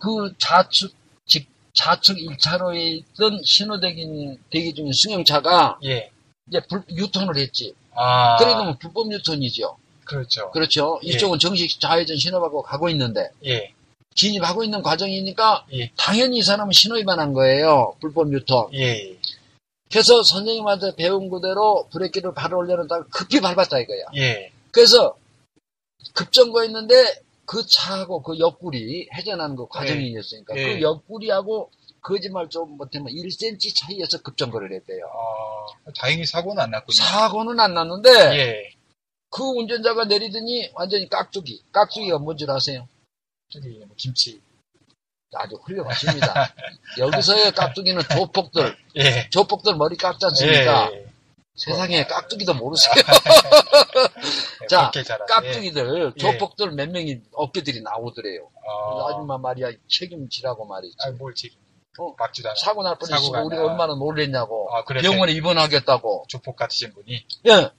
S2: 그 좌측 직 좌측 1차로에 있던 신호대기 대기 중인 승용차가
S1: 예.
S2: 이제 불- 유턴을 했지.
S1: 아,
S2: 그래도 뭐 불법 유턴이죠.
S1: 그렇죠.
S2: 그렇죠.
S1: 예.
S2: 이쪽은 정식 좌회전 신호받고 가고 있는데
S1: 예,
S2: 진입하고 있는 과정이니까
S1: 예.
S2: 당연히 이 사람은 신호 위반한 거예요. 불법 유턴.
S1: 예,
S2: 그래서 선생님한테 배운 그대로 브레이크를 바로 올려놓다가 급히 밟았다 이거야.
S1: 예,
S2: 그래서 급정거 했는데 그 차하고 그 옆구리 회전하는 그 과정이었으니까
S1: 예.
S2: 그 옆구리하고 거짓말 좀 못하면 1cm 차이에서 급정거를 했대요.
S1: 아, 다행히 사고는 안 났군요.
S2: 사고는 안 났는데
S1: 예,
S2: 그 운전자가 내리더니 완전히 깍두기. 깍두기가 뭔 줄 아세요?
S1: 저기 뭐 김치.
S2: 아주 훌륭하십니다. 여기서의 깍두기는 조폭들,
S1: 예,
S2: 조폭들 머리 깎지 않습니까?
S1: 예,
S2: 세상에 깍두기도 모르세요.
S1: 예.
S2: 자. 깍두기들,
S1: 예.
S2: 조폭들 몇 명이 어깨들이 나오더래요.
S1: 아,
S2: 아줌마 말이야 책임지라고 말이지.
S1: 아, 뭘 책임.
S2: 어,
S1: 막지도.
S2: 사고 날 뻔했으니까
S1: 사고가
S2: 우리가
S1: 나.
S2: 얼마나 놀랬냐고.
S1: 아,
S2: 병원에 입원하겠다고.
S1: 조폭 같으신 분이
S2: 예,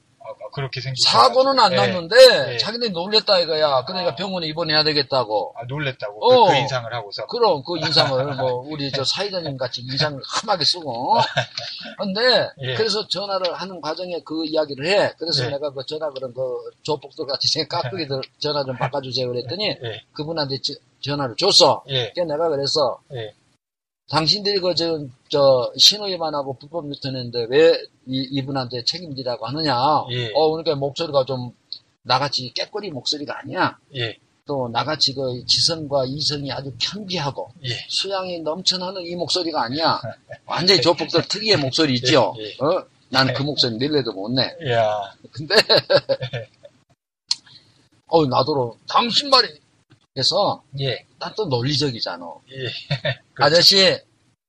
S1: 그렇게 생기
S2: 사고는 안 났는데
S1: 예.
S2: 자기네 놀랬다 이거야. 그러니까
S1: 아.
S2: 병원에 입원해야 되겠다고.
S1: 아, 놀랬다고.
S2: 어.
S1: 그, 그 인상을 하고서.
S2: 그럼 그 인상을 뭐 우리 저 사회자님 같이 인상을 험하게 쓰고. 근데
S1: 예.
S2: 그래서 전화를 하는 과정에 그 이야기를 해. 그래서
S1: 예.
S2: 내가 그 전화 그런 그 조폭들 같이 생긴 깍두기들 전화 좀 바꿔주세요 그랬더니
S1: 예,
S2: 그분한테 지- 전화를 줬어.
S1: 예,
S2: 그래서 내가 그래서
S1: 예.
S2: 당신들이 그, 저, 저, 신호 위반하고 불법 유턴했는데 왜 이, 이분한테 책임지라고 하느냐.
S1: 예.
S2: 어, 그러니까 목소리가 좀 나같이 깨꼬리 목소리가 아니야.
S1: 예,
S2: 또 나같이 그 지성과 이성이 아주 편비하고
S1: 예.
S2: 수양이 넘쳐나는 이 목소리가 아니야. 완전히 조폭들 특유의 목소리 있죠.
S1: 예, 예.
S2: 어? 난그 목소리 낼래도 못 내.
S1: 이야,
S2: 근데, 어, 나도로, 당신 말이, 그래서,
S1: 예,
S2: 난또 논리적이잖아.
S1: 예.
S2: 아저씨,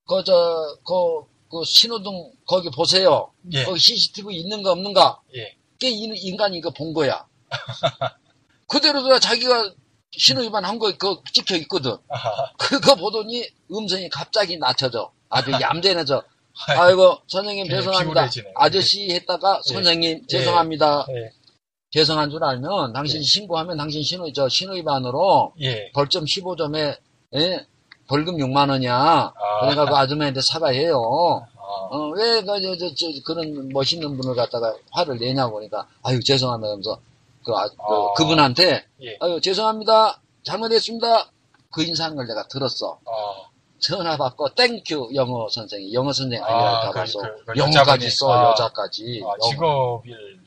S2: 그, 저, 그, 그 신호등 거기 보세요.
S1: 예.
S2: 거기 CCTV 있는가 없는가?
S1: 예.
S2: 그 인- 인간이 이거 본 거야. 그대로 자기가 신호 위반한 거, 그 찍혀 있거든.
S1: 아하.
S2: 그거 보더니 음성이 갑자기 낮춰져. 아주 얌전해져. 아이고, 선생님
S1: 예,
S2: 죄송합니다. 아저씨 했다가
S1: 예.
S2: 선생님 죄송합니다.
S1: 예,
S2: 죄송한 줄 알면 당신
S1: 예.
S2: 신고하면 당신 신호, 저 신호 위반으로
S1: 예.
S2: 벌점 15점에 예? 벌금 6만 원이야.
S1: 아.
S2: 그러니까 그 아줌마한테 사과해요.
S1: 아,
S2: 어, 왜, 그, 저, 저, 저, 그런 멋있는 분을 갖다가 화를 내냐고 그러니까, 아유, 죄송합니다. 하면서, 그, 아, 그,
S1: 아.
S2: 그분한테,
S1: 예.
S2: 아유, 죄송합니다. 잘못했습니다. 그 인상을 내가 들었어.
S1: 아,
S2: 전화 받고, thank you, 영어 선생이. 영어 선생
S1: 아,
S2: 아니랄까
S1: 그. 그, 그
S2: 영어까지. 써,
S1: 아.
S2: 여자까지.
S1: 아. 직업을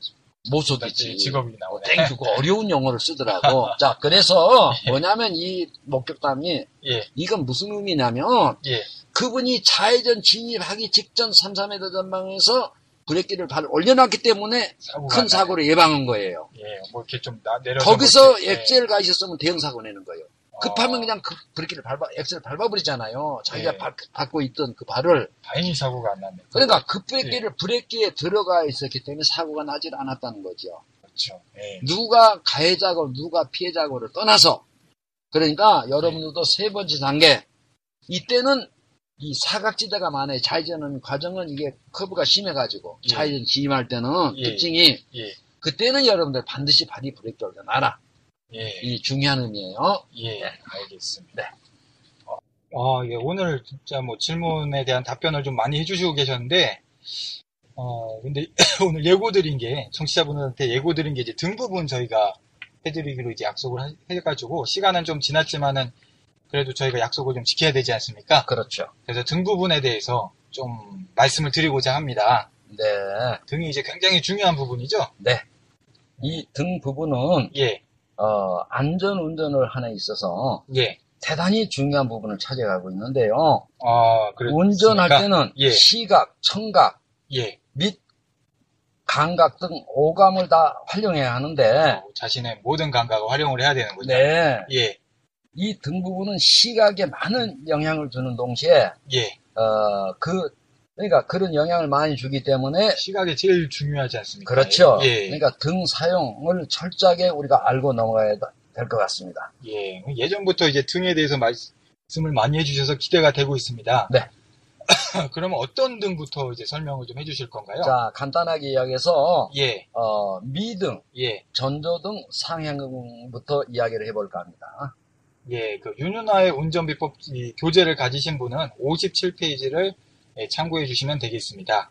S2: 못 속이지.
S1: 직업이 나오네.
S2: Thank you고 어려운 용어를 쓰더라고. 자, 그래서 뭐냐면 이 목격담이
S1: 예,
S2: 이건 무슨 의미냐면
S1: 예,
S2: 그분이 좌회전 진입하기 직전 3, 4m 전방에서 브레이크를 발 올려놨기 때문에 큰. 사고를 예방한 거예요.
S1: 예, 뭐 이렇게 좀 나, 내려서
S2: 거기서
S1: 뭐 이렇게, 예.
S2: 엑셀 가 있었으면 대형 사고 내는 거예요. 급하면
S1: 어,
S2: 그냥 그 브레이크를 밟아, 엑셀 밟아버리잖아요. 자기가
S1: 예.
S2: 밟, 밟고 있던 그 발을.
S1: 다행히 사고가 안 났네.
S2: 그러니까 급브레이크를 브레이크에 들어가 있었기 때문에 사고가 나질 않았다는 거죠.
S1: 그렇죠. 예.
S2: 누가 가해자고 누가 피해자고를 떠나서 그러니까 여러분들도 세 번째 단계 이때는 이 사각지대가 많아요. 좌회전하는 과정은 이게 커브가 심해가지고
S1: 예.
S2: 좌회전 진입할 때는
S1: 예.
S2: 특징이
S1: 예,
S2: 그때는 여러분들 반드시 발이 브레이크 올려놔라.
S1: 예,
S2: 이 중요한 의미예요.
S1: 예, 알겠습니다. 어, 어, 예, 오늘 진짜 뭐 질문에 대한 답변을 좀 많이 해주시고 계셨는데, 어, 근데 오늘 예고 드린 게, 청취자분들한테 예고 드린 게 이제 등 부분 저희가 해드리기로 이제 약속을 하- 해가지고, 시간은 좀 지났지만은, 그래도 저희가 약속을 좀 지켜야 되지 않습니까?
S2: 그렇죠.
S1: 그래서 등 부분에 대해서 좀 말씀을 드리고자 합니다.
S2: 네.
S1: 등이 이제 굉장히 중요한 부분이죠?
S2: 네. 이 등 부분은
S1: 예,
S2: 어, 안전 운전을 데 있어서
S1: 예.
S2: 대단히 중요한 부분을 차지하고 있는데요.
S1: 아?
S2: 운전할 때는
S1: 예.
S2: 시각, 청각,
S1: 예.
S2: 및 감각 등 오감을 다 활용해야 하는데
S1: 어, 자신의 모든 감각을 활용을 해야 되는군요.
S2: 네.
S1: 예,
S2: 이 등 부분은 시각에 많은 영향을 주는 동시에
S1: 예.
S2: 어, 그 그러니까 그런 영향을 많이 주기 때문에
S1: 시각이 제일 중요하지 않습니까?
S2: 그렇죠.
S1: 예.
S2: 그러니까 등 사용을 철저하게 우리가 알고 넘어가야 될 것 같습니다.
S1: 예. 예전부터 이제 등에 대해서 말씀을 많이 해주셔서 기대가 되고 있습니다.
S2: 네.
S1: 그러면 어떤 등부터 이제 설명을 좀 해주실 건가요?
S2: 자, 간단하게 이야기해서
S1: 예,
S2: 어, 미등,
S1: 예,
S2: 전조등, 상향등부터 이야기를 해볼까 합니다.
S1: 예. 그 윤은화의 운전비법 이 교재를 가지신 분은 57페이지를 예, 참고해 주시면 되겠습니다.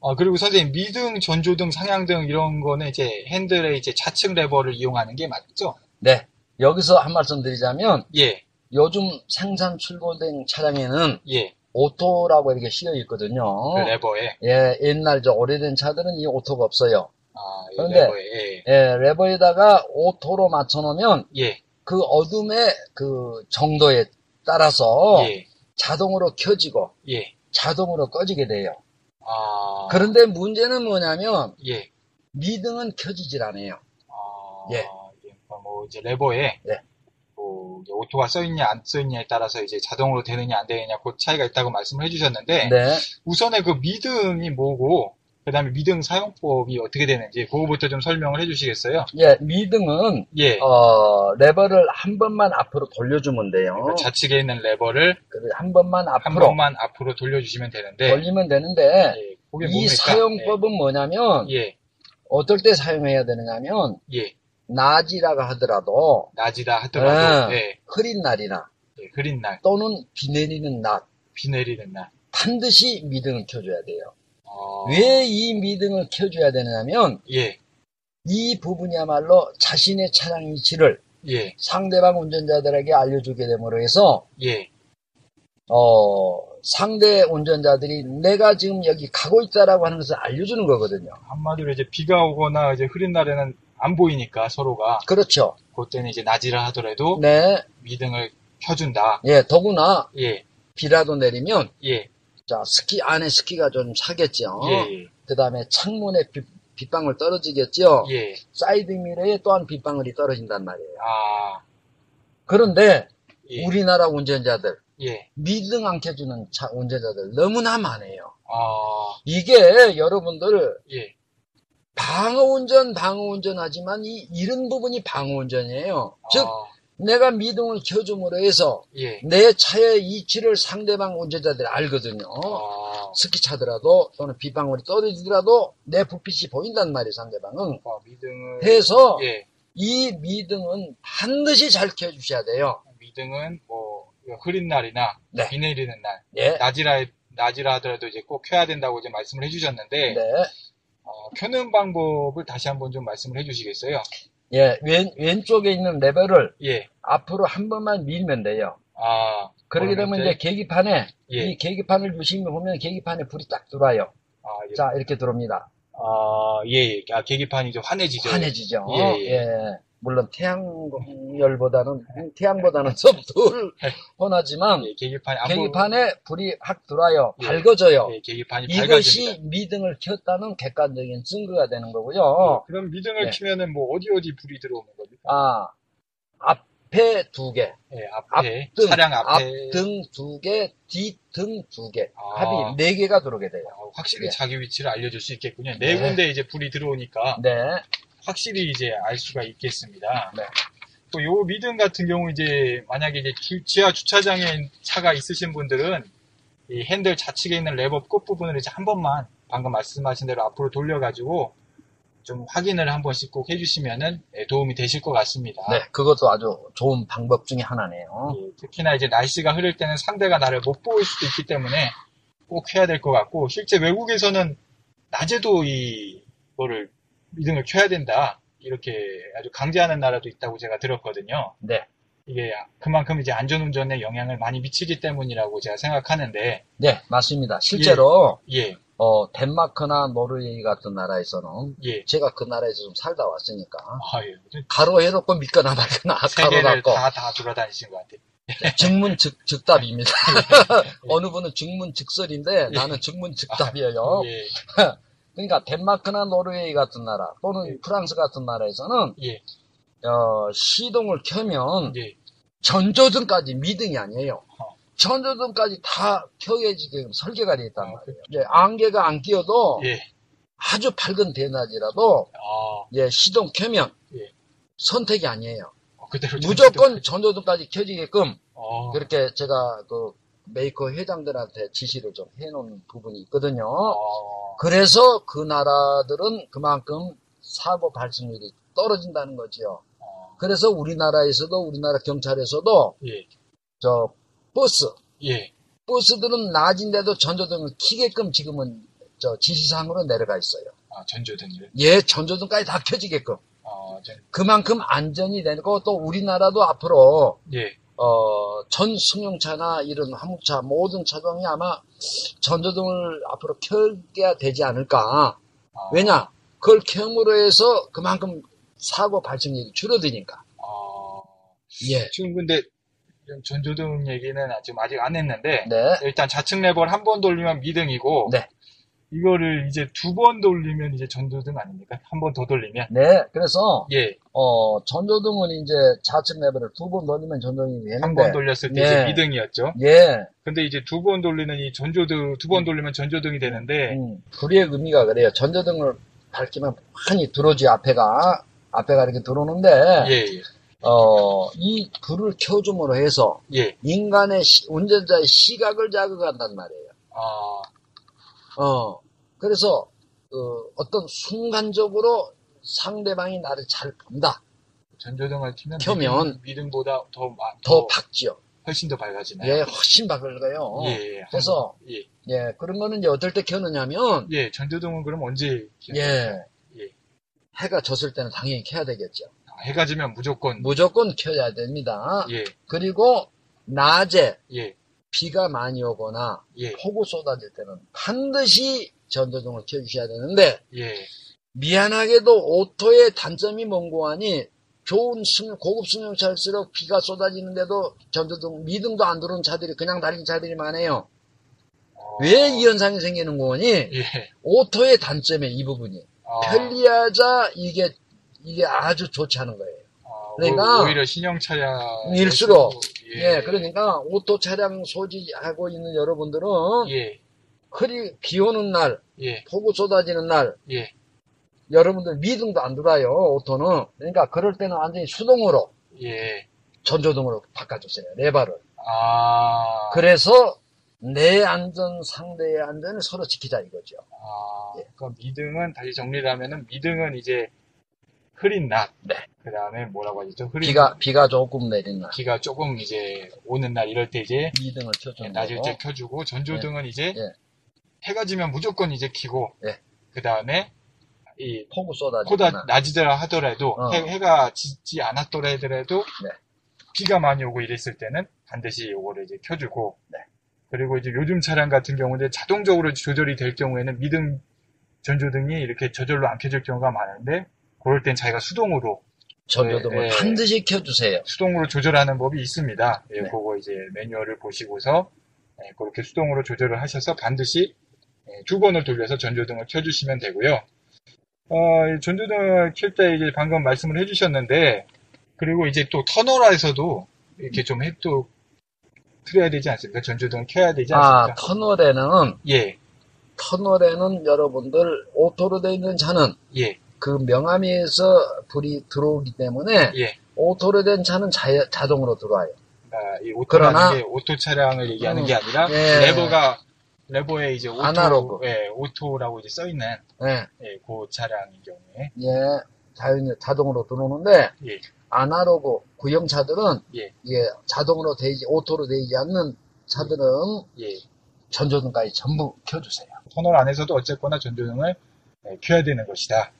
S1: 어, 그리고 선생님, 미등, 전조등, 상향등 이런 거는 이제 핸들의 이제 좌측 레버를 이용하는 게 맞죠?
S2: 네. 여기서 한 말씀 드리자면
S1: 예,
S2: 요즘 생산 출고된 차량에는
S1: 예.
S2: auto라고 이렇게 씌어 있거든요.
S1: 그 레버에.
S2: 예, 옛날 저 오래된 차들은 이 auto가 없어요.
S1: 아, 이
S2: 그런데-
S1: 레버에. 예,
S2: 예, 레버에다가 auto로 맞춰놓으면
S1: 예,
S2: 그 어둠의 그 정도에 따라서
S1: 예,
S2: 자동으로 켜지고
S1: 예.
S2: 자동으로 꺼지게 돼요.
S1: 아,
S2: 그런데 문제는 뭐냐면
S1: 예.
S2: 미등은 켜지질 않아요.
S1: 아,
S2: 예.
S1: 그러니까 뭐 이제 레버에
S2: 네.
S1: 뭐 auto가 써 있냐 안 써 있냐에 따라서 이제 자동으로 되느냐 안 되느냐 그 차이가 있다고 말씀을 해주셨는데
S2: 네.
S1: 우선에 그 미등이 뭐고 그 다음에 미등 사용법이 어떻게 되는지 그거부터 좀 설명을 해주시겠어요?
S2: 예, 미등은
S1: 예.
S2: 어, 레버를 한 번만 앞으로 돌려주면 돼요.
S1: 그 좌측에 있는 레버를
S2: 그래서 한 번만
S1: 한
S2: 앞으로
S1: 번만 앞으로 돌려주시면 되는데
S2: 돌리면 되는데
S1: 예.
S2: 이
S1: 뭡니까?
S2: 사용법은 뭐냐면
S1: 예.
S2: 어떨 때 사용해야 되느냐면
S1: 예.
S2: 낮이라고 하더라도
S1: 낮이다 하더라도
S2: 예.
S1: 예.
S2: 흐린 날이나
S1: 예. 흐린 날,
S2: 또는 비 내리는
S1: 낮비 내리는 날.
S2: 반드시 미등을 켜줘야 돼요.
S1: 어,
S2: 왜이 미등을 켜줘야 되느냐면
S1: 예.
S2: 이 부분이야말로 자신의 차량 위치를
S1: 예.
S2: 상대방 운전자들에게 알려주게 됨으로 해서
S1: 예.
S2: 어, 상대 운전자들이 내가 지금 여기 가고 있다라고 하는 것을 알려주는 거거든요.
S1: 한마디로 이제 비가 오거나 이제 흐린 날에는 안 보이니까 서로가
S2: 그렇죠.
S1: 그때는 이제 낮이라 하더라도
S2: 네.
S1: 미등을 켜준다.
S2: 예, 더구나
S1: 예,
S2: 비라도 내리면
S1: 예,
S2: 자, 습기 안에 습기가 좀 차겠죠.
S1: 예,
S2: 그 다음에 창문에 빗, 빗방울 떨어지겠죠.
S1: 예, 예.
S2: 사이드 미러에 또한 빗방울이 떨어진단 말이에요.
S1: 아,
S2: 그런데
S1: 예,
S2: 우리나라 운전자들
S1: 예,
S2: 미등 안 켜주는 차 운전자들 너무나 많아요.
S1: 아,
S2: 이게 여러분들
S1: 예,
S2: 방어 운전 방어 운전 하지만 이 이런 부분이 방어 운전이에요. 즉
S1: 아,
S2: 내가 미등을 켜줌으로 해서
S1: 예,
S2: 내 차의 이치를 상대방 운전자들이 알거든요.
S1: 아,
S2: 스키 차더라도 또는 빗방울이 떨어지더라도 내 불빛이 보인단 말이에요 상대방은.
S1: 아, 미등을
S2: 해서
S1: 예,
S2: 이 미등은 반드시 잘 켜주셔야 돼요.
S1: 미등은 뭐 흐린 날이나
S2: 네.
S1: 비 내리는 날
S2: 예.
S1: 낮이라 낮이라 하더라도 이제 꼭 켜야 된다고 이제 말씀을 해주셨는데
S2: 네.
S1: 어, 켜는 방법을 다시 한번 좀 말씀을 해주시겠어요?
S2: 예. 왼, 왼쪽에 있는 레벨을
S1: 예,
S2: 앞으로 한 번만 밀면 돼요.
S1: 아,
S2: 그러게 되면 이제 계기판에
S1: 예.
S2: 이 계기판을 유심히 보면 계기판에 불이 딱 들어와요.
S1: 아, 예,
S2: 자 이렇게 들어옵니다.
S1: 아, 예, 예. 아, 계기판이 좀 환해지죠.
S2: 환해지죠.
S1: 예, 예.
S2: 물론 태양열보다는 태양보다는 좀덜 환하지만
S1: 예, 보-
S2: 계기판에 불이 확 들어와요.
S1: 예.
S2: 밝아져요.
S1: 예, 계기판이
S2: 이것이
S1: 밝아집니다.
S2: 미등을 켰다는 객관적인 증거가 되는
S1: 예,
S2: 거고요.
S1: 그럼 미등을
S2: 예.
S1: 켜면은 뭐 어디 어디 불이 들어오는 겁니까?
S2: 아, 앞에 두 개,
S1: 예, 앞에
S2: 앞등,
S1: 차량 앞에
S2: 앞등 두 개, 뒷등 두 개,
S1: 아.
S2: 합이 네 개가 들어오게 돼요.
S1: 어, 확실히
S2: 예.
S1: 자기 위치를 알려줄 수 있겠군요. 네
S2: 네.
S1: 군데 이제 불이 들어오니까
S2: 네,
S1: 확실히 이제 알 수가 있겠습니다.
S2: 네.
S1: 또요 미등 같은 경우 이제 만약에 이제 기- 지하 주차장에 차가 있으신 분들은 이 핸들 좌측에 있는 레버 끝 부분을 이제 한 번만 방금 말씀하신 대로 앞으로 돌려가지고 좀 확인을 한 번씩 꼭 해주시면은 예, 도움이 되실 것 같습니다.
S2: 네, 그것도 아주 좋은 방법 중에 하나네요.
S1: 예, 특히나 이제 날씨가 흐릴 때는 상대가 나를 못 보일 수도 있기 때문에 꼭 해야 될 것 같고 실제 외국에서는 낮에도 이거를 미등을 켜야 된다 이렇게 아주 강제하는 나라도 있다고 제가 들었거든요.
S2: 네,
S1: 이게 그만큼 이제 안전운전에 영향을 많이 미치기 때문이라고 제가 생각하는데
S2: 네, 맞습니다. 실제로
S1: 예,
S2: 어, 덴마크나 노르웨이 같은 나라에서는
S1: 예,
S2: 제가 그 나라에서 좀 살다 왔으니까
S1: 아, 예.
S2: 가로 해놓고 믿거나 말거나 가로 닫고
S1: 다, 다 돌아다니신 것 같아요.
S2: 증문 즉, 즉답입니다. 어느 분은 증문 즉설인데 나는 증문 즉답이에요.
S1: 예,
S2: 그러니까 덴마크나 노르웨이 같은 나라 또는 프랑스 같은 나라에서는
S1: 예,
S2: 어, 시동을 켜면
S1: 예,
S2: 전조등까지 미등이 아니에요.
S1: 어.
S2: 전조등까지 다 켜게 지금 설계가 되어 있단
S1: 어,
S2: 말이에요. 예, 안개가 안 끼어도
S1: 예,
S2: 아주 밝은 대낮이라도
S1: 아,
S2: 예, 시동 켜면
S1: 예.
S2: 선택이 아니에요.
S1: 어,
S2: 무조건 전조등까지 켜지게끔
S1: 어,
S2: 그렇게 제가 그 메이커 회장들한테 지시를 좀 해놓은 부분이 있거든요.
S1: 어,
S2: 그래서 그 나라들은 그만큼 사고 발생률이 떨어진다는 거지요.
S1: 어,
S2: 그래서 우리나라에서도 우리나라 경찰에서도
S1: 예,
S2: 저 버스
S1: 예,
S2: 버스들은 낮인데도 전조등을 켜게끔 지금은 저 지시사항으로 내려가 있어요.
S1: 아, 전조등을.
S2: 예, 전조등까지 다 켜지게끔.
S1: 어, 전,
S2: 그만큼 안전이 되고 또 우리나라도 앞으로
S1: 예,
S2: 어, 전 승용차나 이런 화물차 모든 차종이 아마 전조등을 앞으로 켜게 되지 않을까.
S1: 아,
S2: 왜냐? 그걸 켬으로 해서 그만큼 사고 발생률이 줄어드니까.
S1: 어,
S2: 예.
S1: 지금 근데 좀 전조등 얘기는 지금 아직 안 했는데
S2: 네.
S1: 일단 좌측 레버를 한 번 돌리면 미등이고
S2: 네.
S1: 이거를 이제 두 번 돌리면 이제 전조등 아닙니까? 한 번 더 돌리면
S2: 네. 그래서,
S1: 예,
S2: 어, 전조등은 이제 좌측 레버를 두 번 돌리면 전조등이 되는데.
S1: 한 번 돌렸을 때
S2: 네.
S1: 이제 미등이었죠.
S2: 예.
S1: 근데 이제 두 번 돌리는 이 전조등 두 번 돌리면 전조등이 되는데
S2: 음, 불의 의미가 그래요. 전조등을 밝히면 많이 들어오지, 앞에가. 앞에가 이렇게 들어오는데,
S1: 예,
S2: 어, 이 불을 켜줌으로 해서
S1: 예,
S2: 인간의 시- 운전자의 시각을 자극한단 말이에요.
S1: 아,
S2: 어, 그래서 어, 떤 순간적으로 상대방이 나를 잘 본다.
S1: 전조등을 켜면
S2: 켜면
S1: 미등, 보다 더, 마-
S2: 더 밝지요.
S1: 훨씬 더 밝아지나요?
S2: 예, 훨씬 밝을까요?
S1: 예, 예.
S2: 그래서
S1: 예,
S2: 예, 그런 거는 이제 어떨 때 켜느냐면
S1: 예, 전조등은 그럼 언제 켜요?
S2: 예,
S1: 예.
S2: 해가 졌을 때는 당연히 켜야 되겠죠.
S1: 아, 해가 지면 무조건
S2: 무조건 켜야 됩니다.
S1: 예,
S2: 그리고 낮에
S1: 예,
S2: 비가 많이 오거나
S1: 예,
S2: 폭우 쏟아질 때는 반드시 전조등을 켜주셔야 되는데
S1: 예,
S2: 미안하게도 오토의 단점이 뭔고 하니 좋은 승, 고급 승용차일수록 비가 쏟아지는데도 전조등, 미등도 안 들어오는 차들이 그냥 달리는 차들이 많아요.
S1: 어,
S2: 왜이 현상이 생기는 거니?
S1: 예,
S2: 오토의 단점에 이 부분이.
S1: 아,
S2: 편리하자 이게, 이게 아주 좋지 않은 거예요.
S1: 아,
S2: 그러니까
S1: 오- 오히려 신형 차량
S2: 일수록, 예, 그러니까 오토 차량 소지하고 있는 여러분들은
S1: 예,
S2: 흐리, 비 오는 날,
S1: 예,
S2: 폭우 쏟아지는 날,
S1: 예,
S2: 여러분들 미등도 안 들어와요, 오토는. 그러니까 그럴 때는 완전히 수동으로
S1: 예,
S2: 전조등으로 바꿔주세요, 레바를.
S1: 아,
S2: 그래서 내 안전, 상대의 안전을 서로 지키자 이거죠.
S1: 아,
S2: 예.
S1: 그럼 미등은 다시 정리를 하면은 미등은 이제 흐린 낮,
S2: 네.
S1: 그 다음에 뭐라고 하죠? 흐린
S2: 비가, 비가 조금 내리는 날,
S1: 비가 조금 이제 오는 날 이럴 때 이제
S2: 미등을
S1: 예,
S2: 켜주는
S1: 낮을. 때 켜주고 전조등은 이제
S2: 예.
S1: 해가 지면 무조건 이제 켜고
S2: 예.
S1: 그 다음에 이
S2: 폭우 쏟아지는
S1: 보다
S2: 날.
S1: 낮이더라 하더라도
S2: 어.
S1: 해, 가 지지 않았더라 하더라도
S2: 네.
S1: 비가 많이 오고 이랬을 때는 반드시 요거를 이제 켜주고
S2: 네.
S1: 그리고 이제 요즘 차량 같은 경우는 자동적으로 조절이 될 경우에는 미등 전조등이 이렇게 저절로 안 켜질 경우가 많은데 그럴 땐 자기가 수동으로
S2: 전조등을
S1: 네, 네.
S2: 반드시 켜주세요.
S1: 수동으로 조절하는 법이 있습니다. 예,
S2: 네.
S1: 그거 이제 매뉴얼을 보시고서 예, 그렇게 수동으로 조절을 하셔서 반드시 예, 두 번을 돌려서 전조등을 켜주시면 되고요. 어, 이 전조등을 켤 때 이제 방금 말씀을 해주셨는데 그리고 이제 또 터널에서도 이렇게 좀 햇도 틀어야 되지 않습니까? 전조등을 켜야 되지
S2: 아,
S1: 않습니까?
S2: 터널에는,
S1: 예,
S2: 터널에는 여러분들 오토로 되어 있는 차는
S1: 예,
S2: 그 명암에서 불이 들어오기 때문에
S1: 예.
S2: 오토로 된 차는 자, 자동으로 들어와요.
S1: 이
S2: 그러나-
S1: 오토 차량을 얘기하는
S2: 음,
S1: 게 아니라
S2: 예.
S1: 레버가 레버에 이제 오토,
S2: 아날로그.
S1: 예, 오토라고 이제 써 있는
S2: 네.
S1: 예, 그 차량인 경우에
S2: 예, 자연히 자동으로 들어오는데
S1: 예,
S2: 아날로그 구형차들은
S1: 예.
S2: 이게 자동으로 되지 오토로 되지 않는 차들은
S1: 예.
S2: 전조등까지 전부 켜주세요.
S1: 터널 안에서도 어쨌거나 전조등을 예, 켜야 되는 것이다.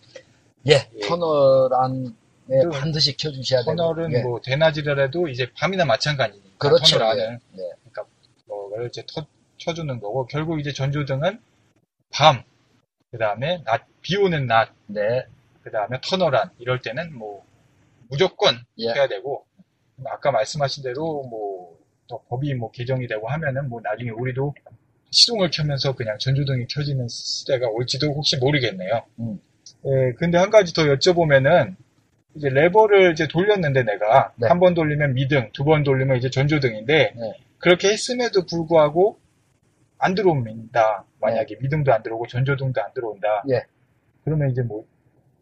S2: 예,
S1: 예.
S2: 터널 안에
S1: 그
S2: 반드시 켜주셔야 되고
S1: 터널은
S2: 예.
S1: 뭐 대낮이라도 이제 밤이나 마찬가지니까
S2: 그렇죠.
S1: 터널
S2: 예.
S1: 안은
S2: 네.
S1: 뭐를 이제 터, 켜주는 거고 결국 이제 전조등은 밤, 그 다음에 낮, 비 오는 낮,
S2: 네.
S1: 그 다음에 터널 안 이럴 때는 뭐 무조건
S2: 예.
S1: 켜야 되고 아까 말씀하신 대로 뭐 더 법이 뭐 개정이 되고 하면은 뭐 나중에 우리도 시동을 켜면서 그냥 전조등이 켜지는 시대가 올지도 혹시 모르겠네요.
S2: 음.
S1: 예, 근데 한 가지 더 여쭤보면은 이제 레버를 이제 돌렸는데 내가
S2: 네.
S1: 한번 돌리면 미등, 두 번 돌리면 이제 전조등인데
S2: 네.
S1: 그렇게 했음에도 불구하고 안 들어옵니다. 만약에 미등도 안 들어오고 전조등도 안 들어온다.
S2: 예.
S1: 그러면 이제 뭐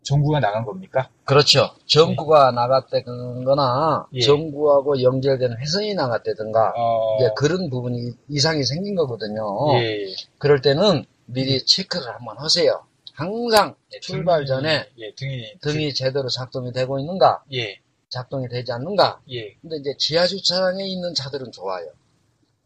S1: 전구가 나간 겁니까?
S2: 그렇죠. 전구가 나갔다거나
S1: 예.
S2: 전구하고 연결되는 회선이 나갔다든가
S1: 어,
S2: 이제 그런 부분이 이상이 생긴 거거든요.
S1: 예,
S2: 그럴 때는 미리 체크를 한번 하세요. 항상
S1: 예,
S2: 출발 전에
S1: 예, 등이
S2: 등이 제대로 작동이 되고 있는가,
S1: 예,
S2: 작동이 되지 않는가.
S1: 예,
S2: 근데 이제 지하 주차장에 있는 차들은 좋아요.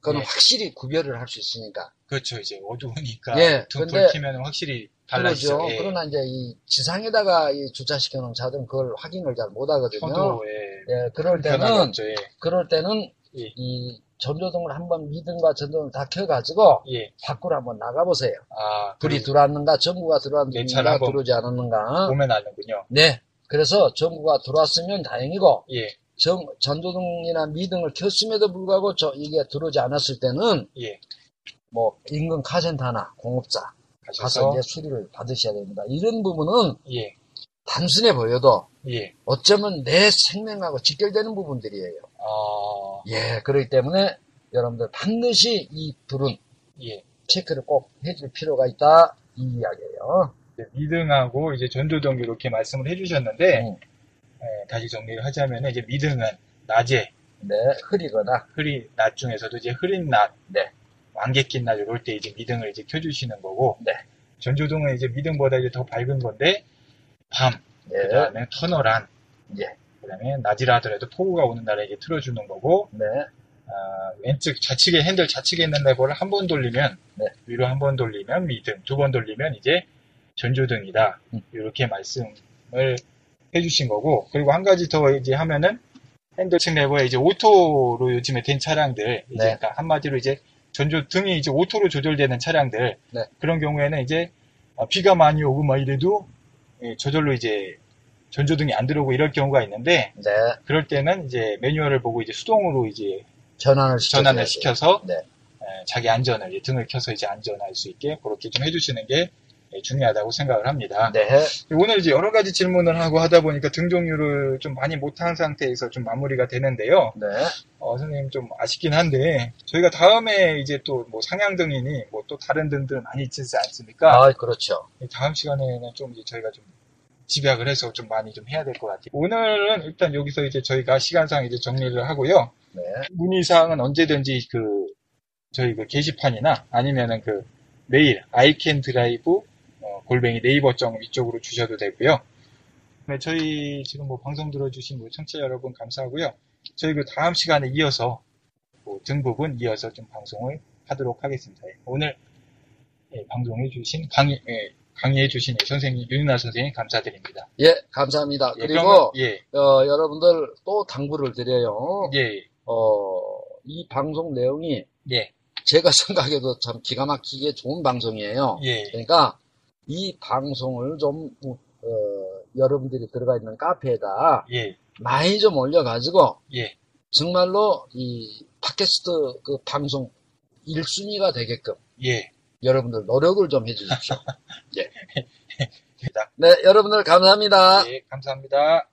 S2: 그건
S1: 예.
S2: 확실히 구별을 할 수 있으니까.
S1: 그렇죠. 이제 어두우니까
S2: 예,
S1: 등
S2: 근데-
S1: 불키면 확실히 달라지죠.
S2: 그러죠.
S1: 예.
S2: 그러나 이제 이 지상에다가 이 주차시켜 놓은 차들은 그걸 확인을 잘 못 하거든요.
S1: 저도 예,
S2: 예, 그럴 때는
S1: 없죠. 예,
S2: 그럴 때는
S1: 예.
S2: 이 전조등을 한번 미등과 전조등을 다 켜가지고
S1: 예,
S2: 밖으로 한번 나가보세요.
S1: 아,
S2: 불이 들어왔는가, 전구가
S1: 내
S2: 들어왔는가, 들어오지 않았는가.
S1: 보면 아는군요.
S2: 네. 그래서 전구가 들어왔으면 다행이고,
S1: 예,
S2: 전, 전조등이나 미등을 켰음에도 불구하고 저, 이게 들어오지 않았을 때는,
S1: 예,
S2: 뭐, 인근 카센터나 공업사 가서 이제 수리를 받으셔야 됩니다. 이런 부분은
S1: 예,
S2: 단순해 보여도
S1: 예,
S2: 어쩌면 내 생명하고 직결되는 부분들이에요.
S1: 아,
S2: 예, 그렇기 때문에 여러분들 반드시 이 불은
S1: 예.
S2: 체크를 꼭 해줄 필요가 있다. 이 이야기예요.
S1: 이제 미등하고 이제 전조등 이렇게 말씀을 해주셨는데
S2: 음.
S1: 예, 다시 정리를 하자면 이제 미등은 낮에
S2: 네, 흐리거나,
S1: 흐린 낮 중에서도 이제 흐린 낮,
S2: 네.
S1: 안개 낀 낮 이럴 때 이제 미등을 이제 켜주시는 거고
S2: 네.
S1: 전조등은 이제 미등보다 이제 더 밝은 건데 밤,
S2: 네,
S1: 그다음에 터널 안,
S2: 예,
S1: 그다음에 낮이라 하더라도 폭우가 오는 날에 이제 틀어주는 거고
S2: 네,
S1: 아, 왼쪽 좌측에 핸들 좌측에 있는 레버를 한 번 돌리면
S2: 네.
S1: 위로 한 번 돌리면 미등, 두 번 돌리면 이제 전조등이다.
S2: 음.
S1: 이렇게 말씀을 해주신 거고 그리고 한 가지 더 이제 하면은 핸들 측 레버에 이제 오토로 요즘에 된 차량들 이제
S2: 네.
S1: 그러니까 한마디로 이제 전조 등이 이제 오토로 조절되는 차량들
S2: 네.
S1: 그런 경우에는 이제 아, 비가 많이 오고 막 이래도 예, 저절로 이제 전조등이 안 들어오고 이럴 경우가 있는데
S2: 네.
S1: 그럴 때는 이제 매뉴얼을 보고 이제 수동으로 이제
S2: 전환을 시켜.
S1: 전환을 시켜서
S2: 네.
S1: 에, 자기 안전을 등을 켜서 이제 안전할 수 있게 그렇게 좀 해주시는 게 예, 중요하다고 생각을 합니다.
S2: 네.
S1: 오늘 이제 여러 가지 질문을 하고 하다 보니까 등 종류를 좀 많이 못한 상태에서 좀 마무리가 되는데요.
S2: 네.
S1: 어, 선생님 좀 아쉽긴 한데 저희가 다음에 이제 또 뭐 상향 등이니 뭐 또 다른 등들 많이 있지 않습니까?
S2: 아, 그렇죠.
S1: 다음 시간에는 좀 이제 저희가 좀 집약을 해서 좀 많이 좀 해야 될 것 같아요. 오늘은 일단 여기서 이제 저희가 시간상 이제 정리를 하고요.
S2: 네.
S1: 문의 사항은 언제든지 그 저희 그 게시판이나 아니면은 그 메일 아이캔 드라이브 어, 골뱅이 네이버.com 이쪽으로 주셔도 되고요. 네, 저희 지금 뭐 방송 들어주신 뭐 청취자 여러분 감사하고요. 저희 그 다음 시간에 이어서 뭐 등 부분 이어서 좀 방송을 하도록 하겠습니다. 예, 오늘 예, 방송해 주신 강의 예, 강의해 주신 선생님 윤은아 선생님 감사드립니다.
S2: 예, 감사합니다.
S1: 예,
S2: 그리고,
S1: 그러면- 예,
S2: 어, 여러분들 또 당부를 드려요.
S1: 예,
S2: 어, 이 방송 내용이
S1: 예,
S2: 제가 생각해도 참 기가 막히게 좋은 방송이에요.
S1: 예,
S2: 그러니까 이 방송을 좀 어, 여러분들이 들어가 있는 카페에다
S1: 예,
S2: 많이 좀 올려가지고
S1: 예.
S2: 정말로 이 팟캐스트 그 방송 1순위가 되게끔
S1: 예.
S2: 여러분들 노력을 좀 해주십시오. 예.
S1: 입니다.
S2: 네, 여러분들 감사합니다.
S1: 예, 감사합니다.